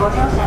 cosas.